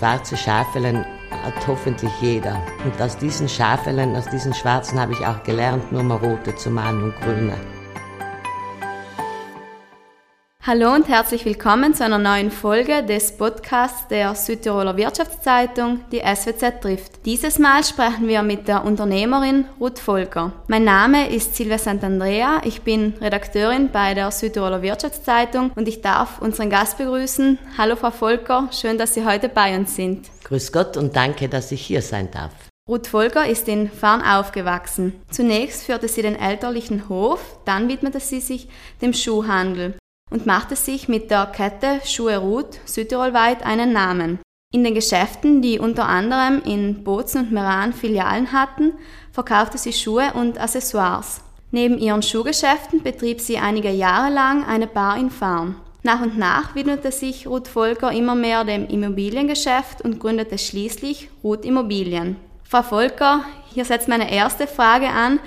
schwarze Schafelen hat hoffentlich jeder. Und aus diesen Schafelen, aus diesen schwarzen habe ich auch gelernt, nur mal rote zu malen und grüne. Hallo und herzlich willkommen zu einer neuen Folge des Podcasts der Südtiroler Wirtschaftszeitung, die SWZ trifft. Dieses Mal sprechen wir mit der Unternehmerin Ruth Volker. Mein Name ist Silvia Sant'Andrea, ich bin Redakteurin bei der Südtiroler Wirtschaftszeitung und ich darf unseren Gast begrüßen. Hallo Frau Volker, schön, dass Sie heute bei uns sind. Grüß Gott und danke, dass ich hier sein darf. Ruth Volker ist in Farn aufgewachsen. Zunächst führte sie den elterlichen Hof, dann widmete sie sich dem Schuhhandel und machte sich mit der Kette Schuhe Ruth südtirolweit einen Namen. In den Geschäften, die unter anderem in Bozen und Meran Filialen hatten, verkaufte sie Schuhe und Accessoires. Neben ihren Schuhgeschäften betrieb sie einige Jahre lang eine Bar in Farm. Nach und nach widmete sich Ruth Volker immer mehr dem Immobiliengeschäft und gründete schließlich Ruth Immobilien. Frau Volker, hier setzt meine erste Frage an.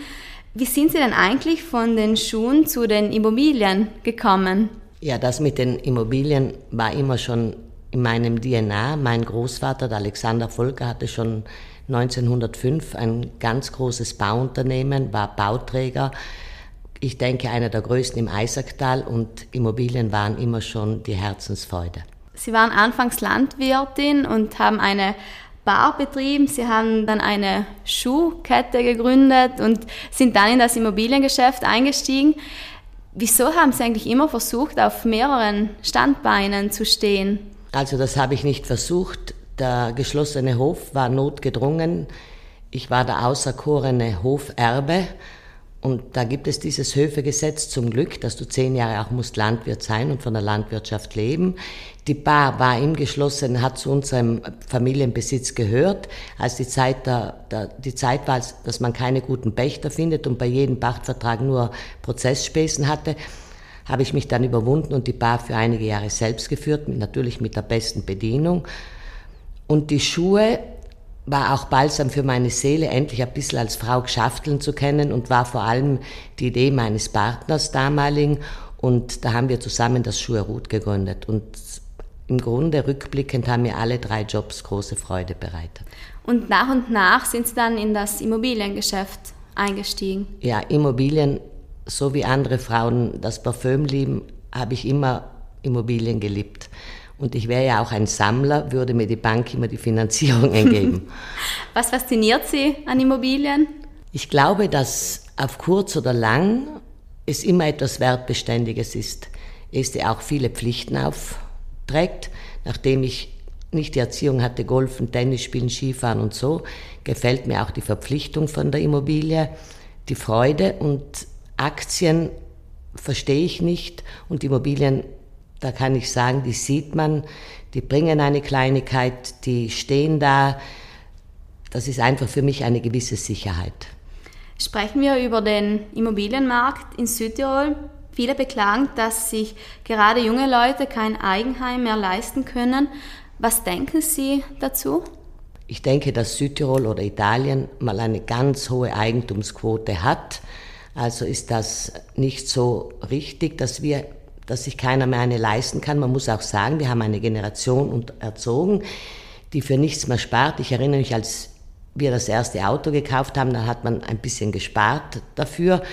Wie sind Sie denn eigentlich von den Schuhen zu den Immobilien gekommen? Ja, das mit den Immobilien war immer schon in meinem DNA. Mein Großvater, der Alexander Volker, hatte schon 1905 ein ganz großes Bauunternehmen, war Bauträger. Ich denke, einer der größten im Eisacktal und Immobilien waren immer schon die Herzensfreude. Sie waren anfangs Landwirtin und haben eine Bar betrieben. Sie haben dann eine Schuhkette gegründet und sind dann in das Immobiliengeschäft eingestiegen. Wieso haben Sie eigentlich immer versucht, auf mehreren Standbeinen zu stehen? Also das habe ich nicht versucht. Der geschlossene Hof war notgedrungen. Ich war der auserkorene Hoferbe und da gibt es dieses Höfegesetz zum Glück, dass du zehn Jahre auch musst Landwirt sein und von der Landwirtschaft leben. Die Bar war im Geschlossenen, hat zu unserem Familienbesitz gehört. Als die Zeit, der, der, die Zeit war, dass man keine guten Pächter findet und bei jedem Pachtvertrag nur Prozessspesen hatte, habe ich mich dann überwunden und die Bar für einige Jahre selbst geführt, natürlich mit der besten Bedienung. Und die Schuhe war auch balsam für meine Seele, endlich ein bisschen als Frau geschafteln zu kennen und war vor allem die Idee meines Partners damaligen. Und da haben wir zusammen das Schuherut gegründet. Und im Grunde rückblickend haben mir alle drei Jobs große Freude bereitet. Und nach und nach sind Sie dann in das Immobiliengeschäft eingestiegen? Ja, Immobilien, so wie andere Frauen das Parfüm lieben, habe ich immer Immobilien geliebt. Und ich wäre ja auch ein Sammler, würde mir die Bank immer die Finanzierungen geben. Was fasziniert Sie an Immobilien? Ich glaube, dass auf kurz oder lang es immer etwas Wertbeständiges ist. Es dir auch viele Pflichten aufträgt. Nachdem ich nicht die Erziehung hatte, Golfen, Tennis spielen, Skifahren und so, gefällt mir auch die Verpflichtung von der Immobilie, die Freude und Aktien verstehe ich nicht und Immobilien da kann ich sagen, die sieht man, die bringen eine Kleinigkeit, die stehen da. Das ist einfach für mich eine gewisse Sicherheit. Sprechen wir über den Immobilienmarkt in Südtirol. Viele beklagen, dass sich gerade junge Leute kein Eigenheim mehr leisten können. Was denken Sie dazu? Ich denke, dass Südtirol oder Italien mal eine ganz hohe Eigentumsquote hat. Also ist das nicht so richtig, dass wir dass sich keiner mehr eine leisten kann. Man muss auch sagen, wir haben eine Generation erzogen, die für nichts mehr spart. Ich erinnere mich, als wir das erste Auto gekauft haben, da hat man ein bisschen gespart dafür.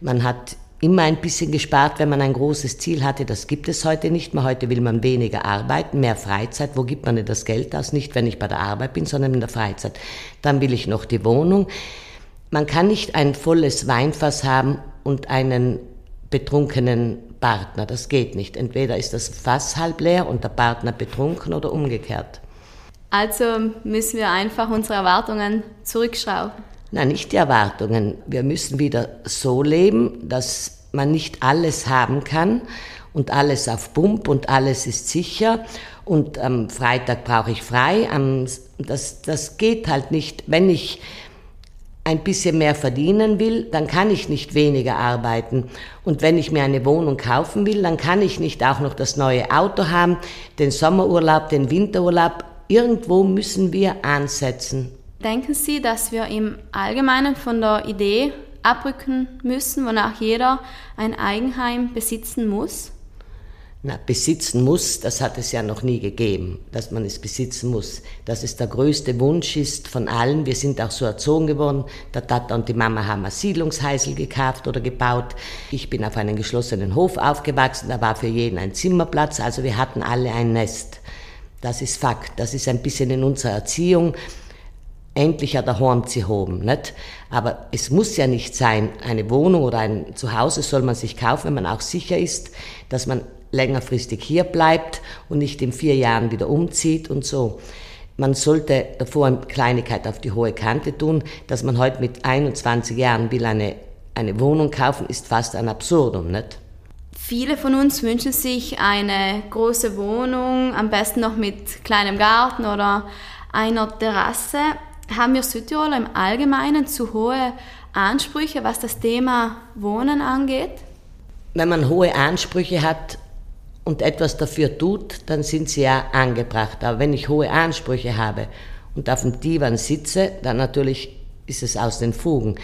Man hat immer ein bisschen gespart, wenn man ein großes Ziel hatte. Das gibt es heute nicht mehr. Heute will man weniger arbeiten, mehr Freizeit. Wo gibt man denn das Geld aus? Nicht, wenn ich bei der Arbeit bin, sondern in der Freizeit. Dann will ich noch die Wohnung. Man kann nicht ein volles Weinfass haben und einen betrunkenen Partner. Das geht nicht. Entweder ist das Fass halb leer und der Partner betrunken oder umgekehrt. Also müssen wir einfach unsere Erwartungen zurückschrauben. Nein, nicht die Erwartungen. Wir müssen wieder so leben, dass man nicht alles haben kann und alles auf Pump und alles ist sicher und am Freitag brauche ich frei. Das, das geht halt nicht. Wenn ich ein bisschen mehr verdienen will, dann kann ich nicht weniger arbeiten. Und wenn ich mir eine Wohnung kaufen will, dann kann ich nicht auch noch das neue Auto haben, den Sommerurlaub, den Winterurlaub. Irgendwo müssen wir ansetzen. Denken Sie, dass wir im Allgemeinen von der Idee abrücken müssen, wonach jeder ein Eigenheim besitzen muss? Na, besitzen muss, das hat es ja noch nie gegeben, dass man es besitzen muss. Dass es der größte Wunsch ist von allen. Wir sind auch so erzogen geworden. Der Tata und die Mama haben ein Siedlungsheisel gekauft oder gebaut. Ich bin auf einem geschlossenen Hof aufgewachsen. Da war für jeden ein Zimmerplatz. Also wir hatten alle ein Nest. Das ist Fakt. Das ist ein bisschen in unserer Erziehung endlich hat der Horn zu haben, nicht? Aber es muss ja nicht sein, eine Wohnung oder ein Zuhause soll man sich kaufen, wenn man auch sicher ist, dass man längerfristig hier bleibt und nicht in vier Jahren wieder umzieht und so. Man sollte davor eine Kleinigkeit auf die hohe Kante tun, dass man heute mit 21 Jahren will eine, eine Wohnung kaufen, ist fast ein Absurdum, nicht? Viele von uns wünschen sich eine große Wohnung, am besten noch mit kleinem Garten oder einer Terrasse. Haben wir Südtiroler im Allgemeinen zu hohe Ansprüche, was das Thema Wohnen angeht? Wenn man hohe Ansprüche hat, und etwas dafür tut, dann sind sie ja angebracht. Aber wenn ich hohe Ansprüche habe und auf dem Divan sitze, dann natürlich ist es aus den Fugen.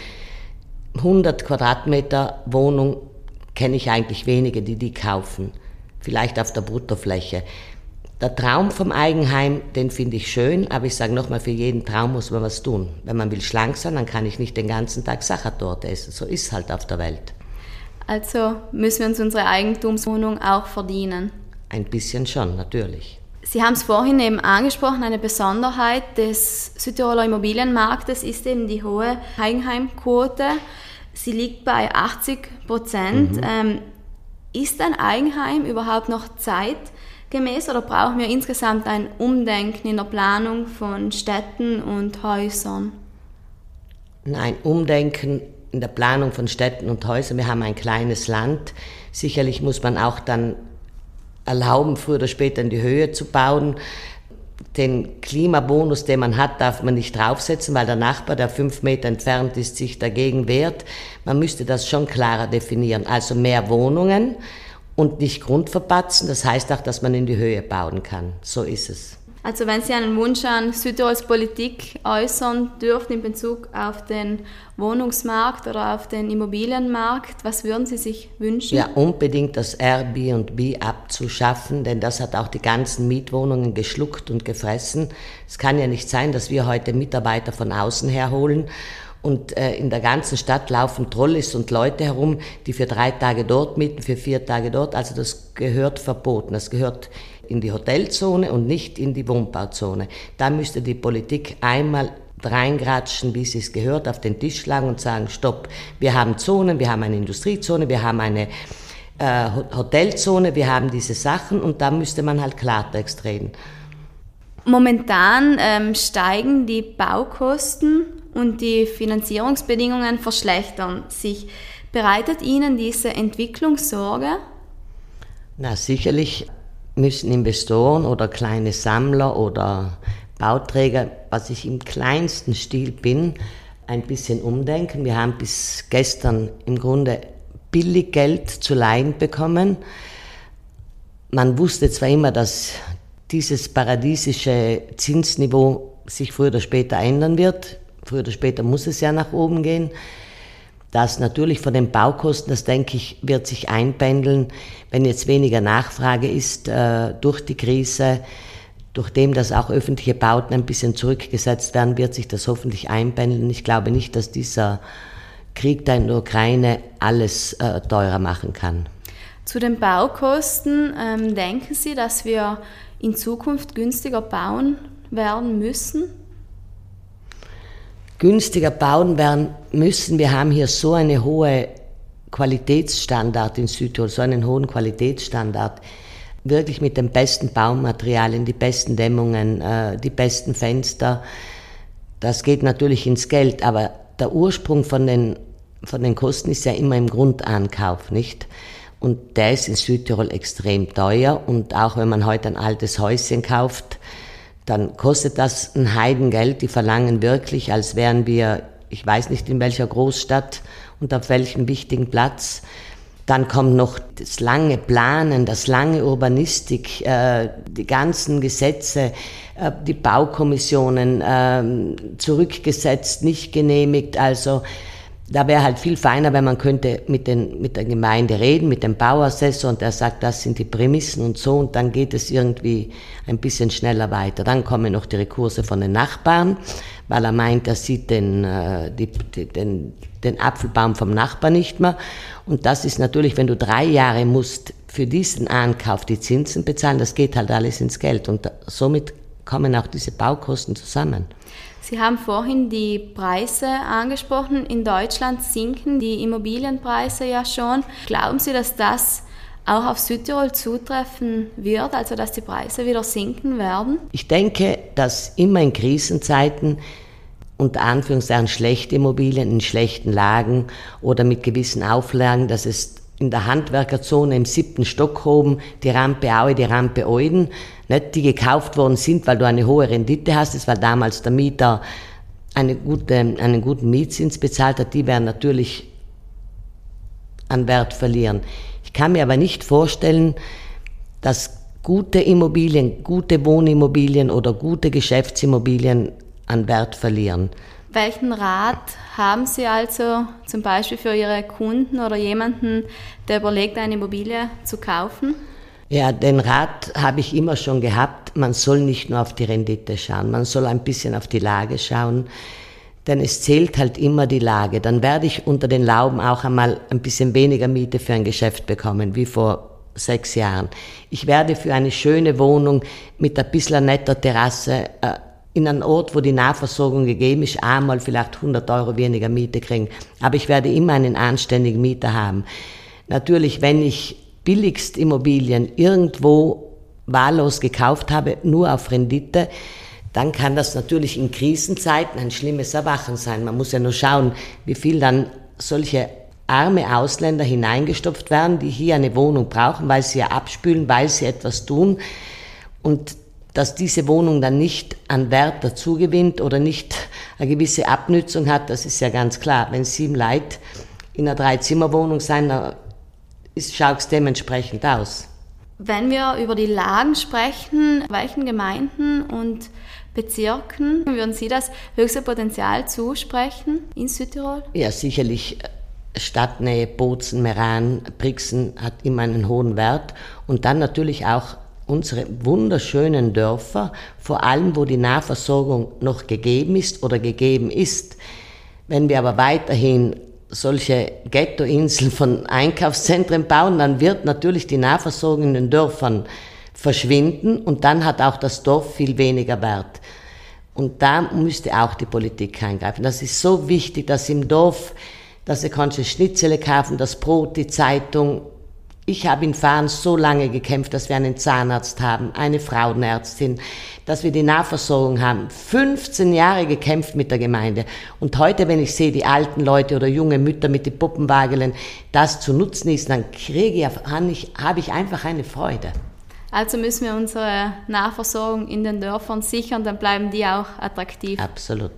100 Quadratmeter Wohnung kenne ich eigentlich wenige, die die kaufen. Vielleicht auf der Bruttofläche. Der Traum vom Eigenheim, den finde ich schön, aber ich sage nochmal, für jeden Traum muss man was tun. Wenn man will schlank sein, dann kann ich nicht den ganzen Tag Sachertorte essen. So ist halt auf der Welt. Also müssen wir uns unsere Eigentumswohnung auch verdienen. Ein bisschen schon, natürlich. Sie haben es vorhin eben angesprochen, eine Besonderheit des Südtiroler Immobilienmarktes ist eben die hohe Eigenheimquote. Sie liegt bei 80 Prozent. Mhm. Ähm, ist ein Eigenheim überhaupt noch zeitgemäß oder brauchen wir insgesamt ein Umdenken in der Planung von Städten und Häusern? Nein, Umdenken in der Planung von Städten und Häusern. Wir haben ein kleines Land. Sicherlich muss man auch dann erlauben, früher oder später in die Höhe zu bauen. Den Klimabonus, den man hat, darf man nicht draufsetzen, weil der Nachbar, der fünf Meter entfernt ist, sich dagegen wehrt. Man müsste das schon klarer definieren. Also mehr Wohnungen und nicht Grundverpatzen. Das heißt auch, dass man in die Höhe bauen kann. So ist es. Also wenn Sie einen Wunsch an Südtirols Politik äußern dürfen in Bezug auf den Wohnungsmarkt oder auf den Immobilienmarkt, was würden Sie sich wünschen? Ja, unbedingt das Airbnb abzuschaffen, denn das hat auch die ganzen Mietwohnungen geschluckt und gefressen. Es kann ja nicht sein, dass wir heute Mitarbeiter von außen herholen und äh, in der ganzen Stadt laufen Trolleys und Leute herum, die für drei Tage dort mieten, für vier Tage dort. Also das gehört verboten. Das gehört in die Hotelzone und nicht in die Wohnbauzone. Da müsste die Politik einmal reingratschen, wie sie es gehört, auf den Tisch schlagen und sagen, stopp, wir haben Zonen, wir haben eine Industriezone, wir haben eine äh, Hotelzone, wir haben diese Sachen und da müsste man halt Klartext reden. Momentan ähm, steigen die Baukosten und die Finanzierungsbedingungen verschlechtern sich. Bereitet Ihnen diese Entwicklung Sorge? Na, sicherlich müssen Investoren oder kleine Sammler oder Bauträger, was ich im kleinsten Stil bin, ein bisschen umdenken. Wir haben bis gestern im Grunde billig Geld zu leihen bekommen. Man wusste zwar immer, dass dieses paradiesische Zinsniveau sich früher oder später ändern wird. Früher oder später muss es ja nach oben gehen dass natürlich von den Baukosten, das denke ich, wird sich einpendeln, wenn jetzt weniger Nachfrage ist äh, durch die Krise, durch dem, dass auch öffentliche Bauten ein bisschen zurückgesetzt werden, wird sich das hoffentlich einpendeln. Ich glaube nicht, dass dieser Krieg da in der Ukraine alles äh, teurer machen kann. Zu den Baukosten, ähm, denken Sie, dass wir in Zukunft günstiger bauen werden müssen? Günstiger bauen werden müssen. Wir haben hier so eine hohe Qualitätsstandard in Südtirol, so einen hohen Qualitätsstandard. Wirklich mit den besten Baumaterialien, die besten Dämmungen, äh, die besten Fenster. Das geht natürlich ins Geld, aber der Ursprung von den, von den Kosten ist ja immer im Grundankauf, nicht? Und der ist in Südtirol extrem teuer und auch wenn man heute ein altes Häuschen kauft, dann kostet das ein Heidengeld. Die verlangen wirklich, als wären wir, ich weiß nicht in welcher Großstadt und auf welchem wichtigen Platz. Dann kommt noch das lange Planen, das lange Urbanistik, äh, die ganzen Gesetze, äh, die Baukommissionen äh, zurückgesetzt, nicht genehmigt. Also Da wäre halt viel feiner, wenn man könnte mit, den, mit der Gemeinde reden, mit dem Bauassessor und der sagt, das sind die Prämissen und so und dann geht es irgendwie ein bisschen schneller weiter. Dann kommen noch die Rekurse von den Nachbarn, weil er meint, er sieht den, äh, die, den, den Apfelbaum vom Nachbarn nicht mehr. Und das ist natürlich, wenn du drei Jahre musst für diesen Ankauf die Zinsen bezahlen, das geht halt alles ins Geld und somit kommen auch diese Baukosten zusammen. Sie haben vorhin die Preise angesprochen. In Deutschland sinken die Immobilienpreise ja schon. Glauben Sie, dass das auch auf Südtirol zutreffen wird, also dass die Preise wieder sinken werden? Ich denke, dass immer in Krisenzeiten unter Anführungszeichen schlechte Immobilien in schlechten Lagen oder mit gewissen Auflagen, dass es in der Handwerkerzone im siebten Stock oben die Rampe Aue, die Rampe Euden, nicht, die gekauft worden sind, weil du eine hohe Rendite hast, das weil damals der Mieter eine gute, einen guten Mietzins bezahlt hat, die werden natürlich an Wert verlieren. Ich kann mir aber nicht vorstellen, dass gute Immobilien, gute Wohnimmobilien oder gute Geschäftsimmobilien an Wert verlieren. Welchen Rat haben Sie also zum Beispiel für Ihre Kunden oder jemanden, der überlegt, eine Immobilie zu kaufen? Ja, den Rat habe ich immer schon gehabt. Man soll nicht nur auf die Rendite schauen, man soll ein bisschen auf die Lage schauen. Denn es zählt halt immer die Lage. Dann werde ich unter den Lauben auch einmal ein bisschen weniger Miete für ein Geschäft bekommen, wie vor sechs Jahren. Ich werde für eine schöne Wohnung mit ein bisschen netter Terrasse äh, in einem Ort, wo die Nahversorgung gegeben ist, einmal vielleicht 100 Euro weniger Miete kriegen. Aber ich werde immer einen anständigen Mieter haben. Natürlich, wenn ich billigst Immobilien irgendwo wahllos gekauft habe, nur auf Rendite, dann kann das natürlich in Krisenzeiten ein schlimmes Erwachen sein. Man muss ja nur schauen, wie viel dann solche arme Ausländer hineingestopft werden, die hier eine Wohnung brauchen, weil sie ja abspülen, weil sie etwas tun. Und dass diese Wohnung dann nicht an Wert dazugewinnt oder nicht eine gewisse Abnützung hat, das ist ja ganz klar. Wenn sieben Leute in einer Dreizimmerwohnung sein, dann schaut es dementsprechend aus. Wenn wir über die Lagen sprechen, welchen Gemeinden und Bezirken würden Sie das höchste Potenzial zusprechen in Südtirol? Ja, sicherlich Stadtnähe, Bozen, Meran, Brixen hat immer einen hohen Wert und dann natürlich auch unsere wunderschönen Dörfer, vor allem wo die Nahversorgung noch gegeben ist oder gegeben ist. Wenn wir aber weiterhin solche Ghettoinseln von Einkaufszentren bauen, dann wird natürlich die Nahversorgung in den Dörfern verschwinden und dann hat auch das Dorf viel weniger Wert. Und da müsste auch die Politik eingreifen. Das ist so wichtig, dass im Dorf, dass sie kannst Schnitzele kaufen, das Brot, die Zeitung, ich habe in Fahren so lange gekämpft, dass wir einen Zahnarzt haben, eine Frauenärztin, dass wir die Nahversorgung haben. 15 Jahre gekämpft mit der Gemeinde. Und heute, wenn ich sehe, die alten Leute oder junge Mütter mit den Puppenwagelen, das zu nutzen ist, dann kriege ich, habe ich einfach eine Freude. Also müssen wir unsere Nahversorgung in den Dörfern sichern, dann bleiben die auch attraktiv. Absolut.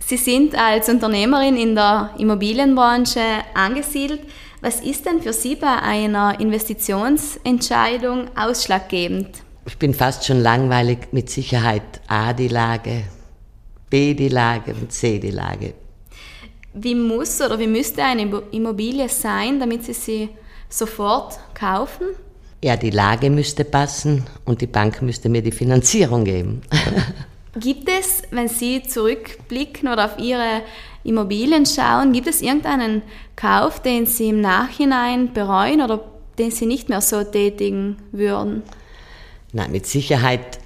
Sie sind als Unternehmerin in der Immobilienbranche angesiedelt. Was ist denn für Sie bei einer Investitionsentscheidung ausschlaggebend? Ich bin fast schon langweilig mit Sicherheit A die Lage, B die Lage und C die Lage. Wie muss oder wie müsste eine Immobilie sein, damit Sie sie sofort kaufen? Ja, die Lage müsste passen und die Bank müsste mir die Finanzierung geben. Gibt es, wenn Sie zurückblicken oder auf Ihre Immobilien schauen, gibt es irgendeinen Kauf, den Sie im Nachhinein bereuen oder den Sie nicht mehr so tätigen würden? Nein, mit Sicherheit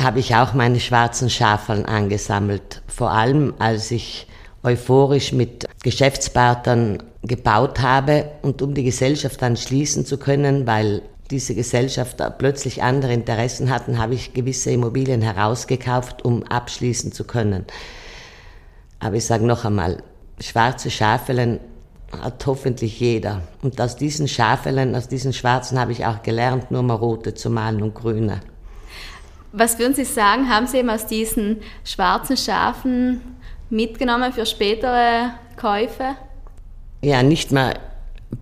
habe ich auch meine schwarzen Schafeln angesammelt. Vor allem, als ich euphorisch mit Geschäftspartnern gebaut habe und um die Gesellschaft dann schließen zu können, weil diese Gesellschaft plötzlich andere Interessen hatten, habe ich gewisse Immobilien herausgekauft, um abschließen zu können. Aber ich sage noch einmal, schwarze Schafelen hat hoffentlich jeder. Und aus diesen Schafelen, aus diesen schwarzen habe ich auch gelernt, nur mal rote zu malen und grüne. Was würden Sie sagen, haben Sie eben aus diesen schwarzen Schafen mitgenommen für spätere Käufe? Ja, nicht mal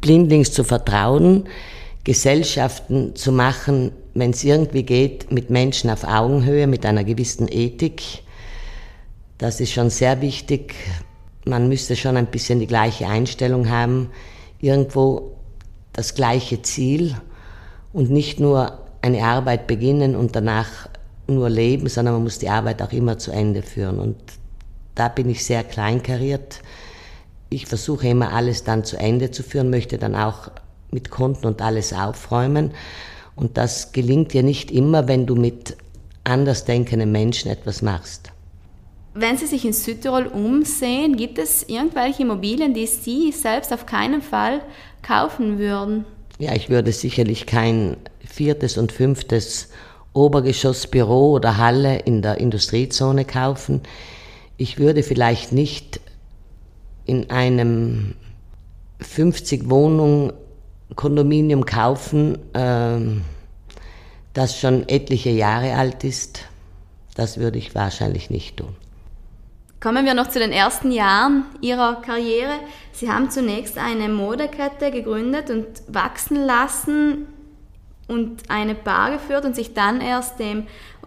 blindlings zu vertrauen, Gesellschaften zu machen, wenn es irgendwie geht, mit Menschen auf Augenhöhe, mit einer gewissen Ethik. Das ist schon sehr wichtig. man müsste schon ein bisschen die gleiche Einstellung haben, irgendwo das gleiche Ziel und nicht nur eine Arbeit beginnen und danach nur leben, sondern man muss die Arbeit auch immer zu Ende führen. Und da bin ich sehr kleinkariert. Ich versuche immer alles dann zu Ende zu führen, möchte dann auch mit Konten und alles aufräumen. Und das gelingt dir nicht immer, wenn du mit andersdenkenden Menschen etwas machst. Wenn Sie sich in Südtirol umsehen, gibt es irgendwelche Immobilien, die Sie selbst auf keinen Fall kaufen würden? Ja, ich würde sicherlich kein viertes und fünftes Obergeschossbüro oder Halle in der Industriezone kaufen. Ich würde vielleicht nicht in einem 50 Wohnungen Kondominium kaufen, ähm, das schon etliche Jahre alt ist. Das würde ich wahrscheinlich nicht tun. Kommen wir noch zu den ersten Jahren Ihrer Karriere. Sie haben zunächst eine Modekette gegründet und wachsen lassen und eine Bar geführt und sich dann erst dem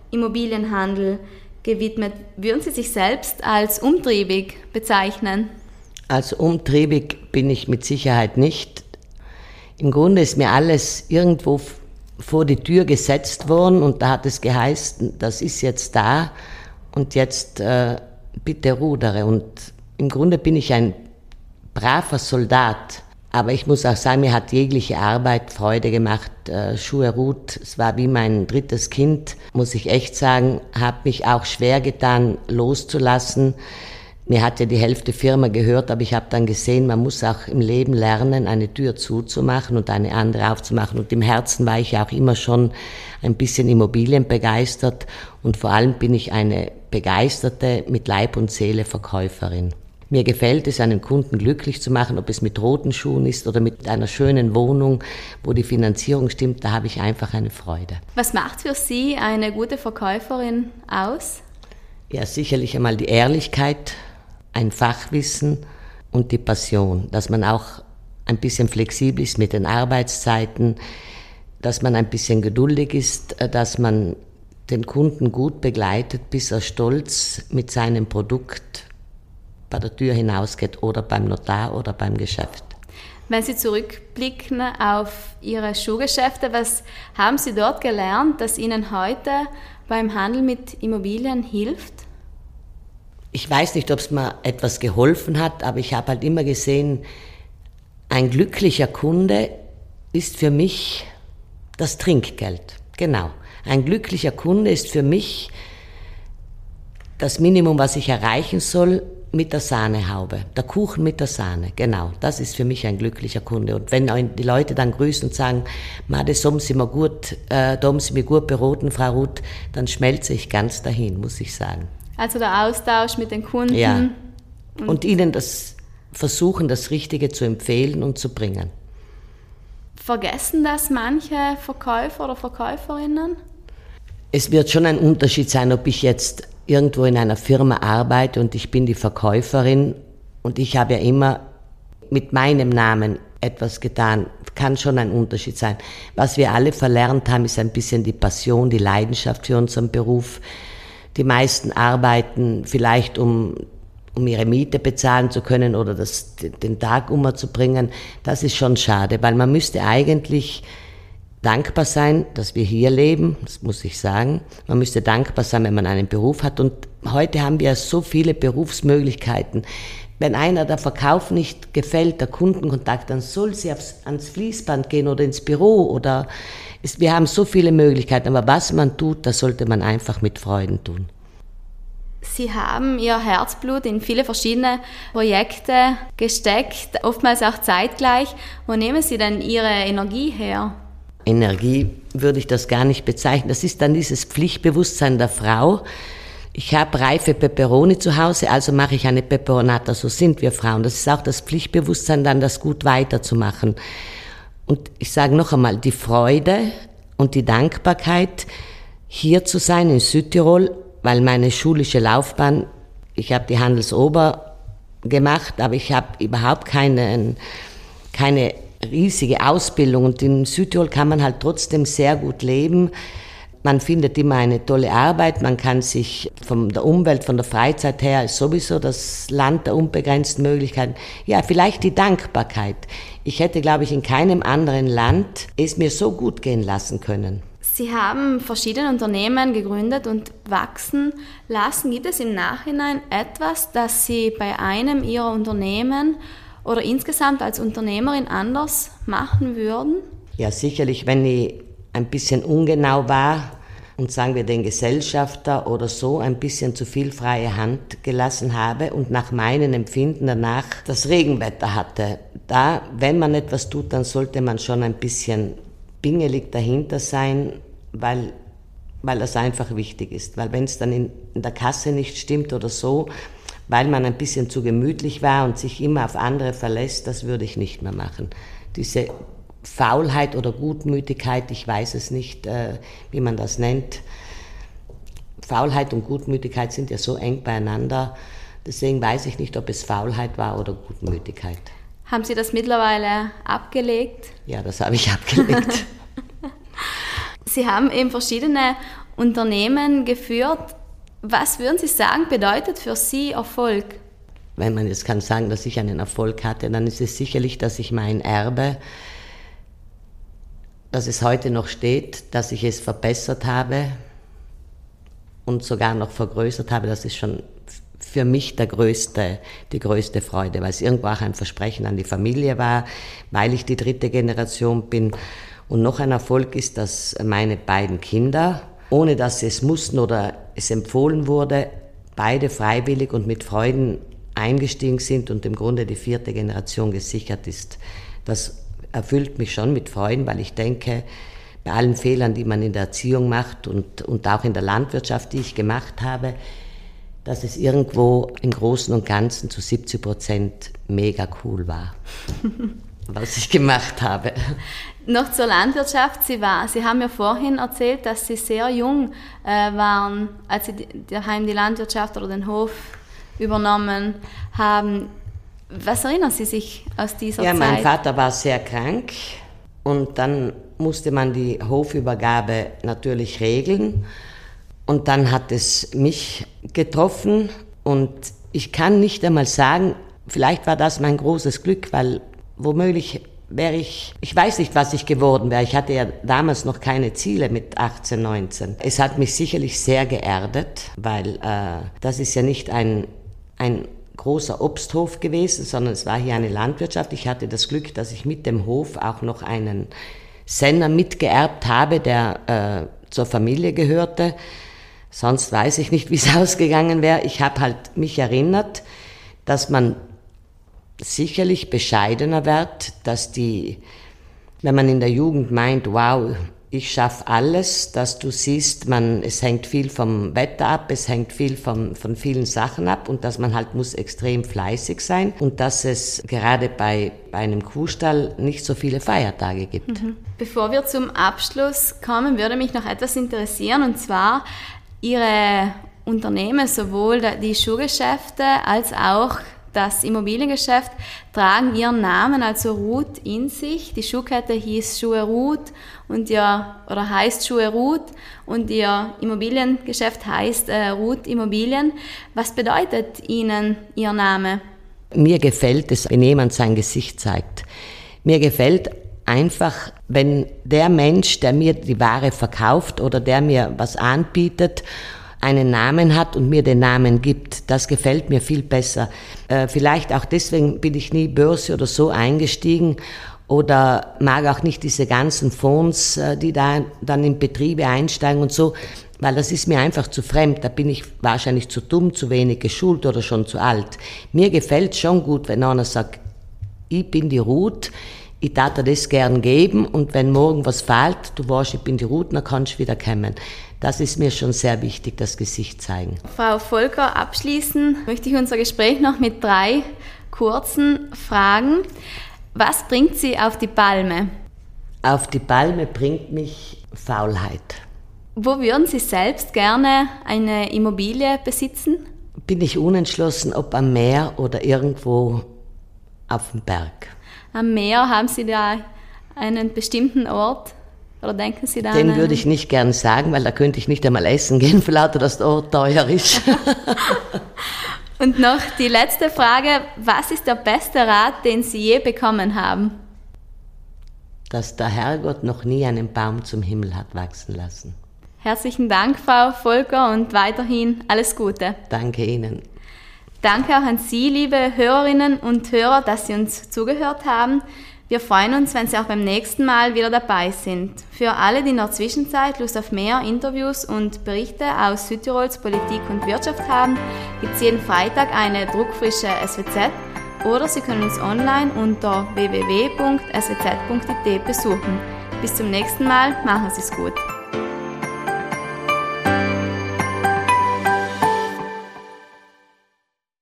Immobilienhandel gewidmet. Würden Sie sich selbst als umtriebig bezeichnen? Als umtriebig bin ich mit Sicherheit nicht. Im Grunde ist mir alles irgendwo vor die Tür gesetzt worden und da hat es geheißen, das ist jetzt da und jetzt äh, bitte rudere. Und im Grunde bin ich ein braver Soldat. Aber ich muss auch sagen, mir hat jegliche Arbeit Freude gemacht. Äh, Schuhe Ruth, es war wie mein drittes Kind, muss ich echt sagen, habe mich auch schwer getan, loszulassen. Mir hat ja die Hälfte Firma gehört, aber ich habe dann gesehen, man muss auch im Leben lernen, eine Tür zuzumachen und eine andere aufzumachen. Und im Herzen war ich ja auch immer schon ein bisschen Immobilien begeistert und vor allem bin ich eine begeisterte, mit Leib und Seele Verkäuferin. Mir gefällt es, einen Kunden glücklich zu machen, ob es mit roten Schuhen ist oder mit einer schönen Wohnung, wo die Finanzierung stimmt, da habe ich einfach eine Freude. Was macht für Sie eine gute Verkäuferin aus? Ja, sicherlich einmal die Ehrlichkeit, ein Fachwissen und die Passion, dass man auch ein bisschen flexibel ist mit den Arbeitszeiten, dass man ein bisschen geduldig ist, dass man den Kunden gut begleitet, bis er stolz mit seinem Produkt bei der Tür hinausgeht oder beim Notar oder beim Geschäft. Wenn Sie zurückblicken auf Ihre Schuhgeschäfte, was haben Sie dort gelernt, das Ihnen heute beim Handel mit Immobilien hilft? ich weiß nicht, ob es mir etwas geholfen hat, aber ich habe halt immer gesehen, ein glücklicher Kunde ist für mich das Trinkgeld. Genau. Ein glücklicher Kunde ist für mich das Minimum, was ich erreichen soll mit der Sahnehaube. Der Kuchen mit der Sahne, genau. Das ist für mich ein glücklicher Kunde. Und wenn die Leute dann grüßen und sagen, Ma, das haben Sie mir gut, äh, da haben Sie mir gut beraten, Frau Ruth, dann schmelze ich ganz dahin, muss ich sagen. Also der Austausch mit den Kunden. Ja. Und, und ihnen das versuchen, das Richtige zu empfehlen und zu bringen. Vergessen das manche Verkäufer oder Verkäuferinnen? Es wird schon ein Unterschied sein, ob ich jetzt irgendwo in einer Firma arbeite und ich bin die Verkäuferin und ich habe ja immer mit meinem Namen etwas getan, kann schon ein Unterschied sein. Was wir alle verlernt haben, ist ein bisschen die Passion, die Leidenschaft für unseren Beruf. Die meisten arbeiten vielleicht, um, um ihre Miete bezahlen zu können oder das, den Tag umzubringen. Das ist schon schade, weil man müsste eigentlich dankbar sein, dass wir hier leben, das muss ich sagen. Man müsste dankbar sein, wenn man einen Beruf hat. Und heute haben wir so viele Berufsmöglichkeiten. Wenn einer der Verkauf nicht gefällt, der Kundenkontakt, dann soll sie aufs, ans Fließband gehen oder ins Büro oder es, wir haben so viele Möglichkeiten. Aber was man tut, das sollte man einfach mit Freuden tun. Sie haben Ihr Herzblut in viele verschiedene Projekte gesteckt, oftmals auch zeitgleich. Wo nehmen Sie denn Ihre Energie her? Energie würde ich das gar nicht bezeichnen. Das ist dann dieses Pflichtbewusstsein der Frau. Ich habe reife Peperoni zu Hause, also mache ich eine Peperonata. So sind wir Frauen. Das ist auch das Pflichtbewusstsein, dann das gut weiterzumachen. Und ich sage noch einmal, die Freude und die Dankbarkeit, hier zu sein in Südtirol, weil meine schulische Laufbahn, ich habe die Handelsober gemacht, aber ich habe überhaupt keine, keine riesige Ausbildung und in Südtirol kann man halt trotzdem sehr gut leben. man findet immer eine tolle Arbeit, man kann sich von der Umwelt, von der Freizeit her, ist sowieso das Land der unbegrenzten Möglichkeiten. Ja, vielleicht die Dankbarkeit. Ich hätte, glaube ich, in keinem anderen Land es mir so gut gehen lassen können. Sie haben verschiedene Unternehmen gegründet und wachsen lassen. Gibt es im Nachhinein etwas, das Sie bei einem Ihrer Unternehmen oder insgesamt als Unternehmerin anders machen würden? Ja, sicherlich, wenn ich ein bisschen ungenau war und sagen wir den Gesellschafter oder so ein bisschen zu viel freie Hand gelassen habe und nach meinem Empfinden danach das Regenwetter hatte. Da, wenn man etwas tut, dann sollte man schon ein bisschen pingelig dahinter sein, weil, weil das einfach wichtig ist. Weil wenn es dann in, in der Kasse nicht stimmt oder so, weil man ein bisschen zu gemütlich war und sich immer auf andere verlässt, das würde ich nicht mehr machen. Diese Faulheit oder Gutmütigkeit, ich weiß es nicht, äh, wie man das nennt. Faulheit und Gutmütigkeit sind ja so eng beieinander. Deswegen weiß ich nicht, ob es Faulheit war oder Gutmütigkeit. Haben Sie das mittlerweile abgelegt? Ja, das habe ich abgelegt. Sie haben eben verschiedene Unternehmen geführt. Was würden Sie sagen, bedeutet für Sie Erfolg? Wenn man jetzt kann sagen, dass ich einen Erfolg hatte, dann ist es sicherlich, dass ich mein Erbe dass es heute noch steht, dass ich es verbessert habe und sogar noch vergrößert habe, das ist schon für mich der größte, die größte Freude, weil es irgendwo auch ein Versprechen an die Familie war, weil ich die dritte Generation bin. Und noch ein Erfolg ist, dass meine beiden Kinder, ohne dass sie es mussten oder es empfohlen wurde, beide freiwillig und mit Freuden eingestiegen sind und im Grunde die vierte Generation gesichert ist. Das erfüllt mich schon mit Freuden, weil ich denke, bei allen Fehlern, die man in der Erziehung macht und, und auch in der Landwirtschaft, die ich gemacht habe, dass es irgendwo im Großen und Ganzen zu 70 Prozent mega cool war, was ich gemacht habe. Noch zur Landwirtschaft. Sie, war, Sie haben ja vorhin erzählt, dass Sie sehr jung äh, waren, als Sie daheim die Landwirtschaft oder den Hof übernommen haben. Was erinnern Sie sich aus dieser ja, Zeit? Ja, mein Vater war sehr krank und dann musste man die Hofübergabe natürlich regeln. Und dann hat es mich getroffen und ich kann nicht einmal sagen, vielleicht war das mein großes Glück, weil womöglich wäre ich, ich weiß nicht, was ich geworden wäre. Ich hatte ja damals noch keine Ziele mit 18, 19. Es hat mich sicherlich sehr geerdet, weil äh, das ist ja nicht ein, ein großer Obsthof gewesen, sondern es war hier eine Landwirtschaft. Ich hatte das Glück, dass ich mit dem Hof auch noch einen Senner mitgeerbt habe, der äh, zur Familie gehörte. Sonst weiß ich nicht, wie es ausgegangen wäre. Ich habe halt mich erinnert, dass man sicherlich bescheidener wird, dass die, wenn man in der Jugend meint, wow, ich schaffe alles, dass du siehst, man, es hängt viel vom Wetter ab, es hängt viel vom, von vielen Sachen ab und dass man halt muss extrem fleißig sein und dass es gerade bei, bei einem Kuhstall nicht so viele Feiertage gibt. Mhm. Bevor wir zum Abschluss kommen, würde mich noch etwas interessieren und zwar Ihre Unternehmen, sowohl die Schuhgeschäfte als auch das Immobiliengeschäft tragen ihren Namen, also Ruth, in sich. Die Schuhkette hieß Schuhe Ruth und ihr, oder heißt Schuhe Ruth und ihr Immobiliengeschäft heißt äh, Ruth Immobilien. Was bedeutet Ihnen Ihr Name? Mir gefällt es, wenn jemand sein Gesicht zeigt. Mir gefällt einfach, wenn der Mensch, der mir die Ware verkauft oder der mir was anbietet, einen Namen hat und mir den Namen gibt. Das gefällt mir viel besser. Äh, vielleicht auch deswegen bin ich nie Börse oder so eingestiegen oder mag auch nicht diese ganzen Fonds, äh, die da dann in Betriebe einsteigen und so, weil das ist mir einfach zu fremd. Da bin ich wahrscheinlich zu dumm, zu wenig geschult oder schon zu alt. Mir gefällt schon gut, wenn einer sagt, ich bin die Ruth, ich darf dir das gern geben und wenn morgen was fehlt, du weißt, ich bin die Ruth, dann kannst du wieder kommen. Das ist mir schon sehr wichtig, das Gesicht zeigen. Frau Volker, abschließen möchte ich unser Gespräch noch mit drei kurzen Fragen. Was bringt Sie auf die Palme? Auf die Palme bringt mich Faulheit. Wo würden Sie selbst gerne eine Immobilie besitzen? Bin ich unentschlossen, ob am Meer oder irgendwo auf dem Berg. Am Meer haben Sie da einen bestimmten Ort? Oder denken Sie da? Den würde ich nicht gern sagen, weil da könnte ich nicht einmal essen gehen, für lauter, dass der Ort teuer ist. Und noch die letzte Frage. Was ist der beste Rat, den Sie je bekommen haben? Dass der Herrgott noch nie einen Baum zum Himmel hat wachsen lassen. Herzlichen Dank, Frau Volker, und weiterhin alles Gute. Danke Ihnen. Danke auch an Sie, liebe Hörerinnen und Hörer, dass Sie uns zugehört haben. Wir freuen uns, wenn Sie auch beim nächsten Mal wieder dabei sind. Für alle, die in der Zwischenzeit Lust auf mehr Interviews und Berichte aus Südtirols Politik und Wirtschaft haben, gibt es jeden Freitag eine druckfrische SWZ oder Sie können uns online unter www.swz.it besuchen. Bis zum nächsten Mal, machen Sie es gut.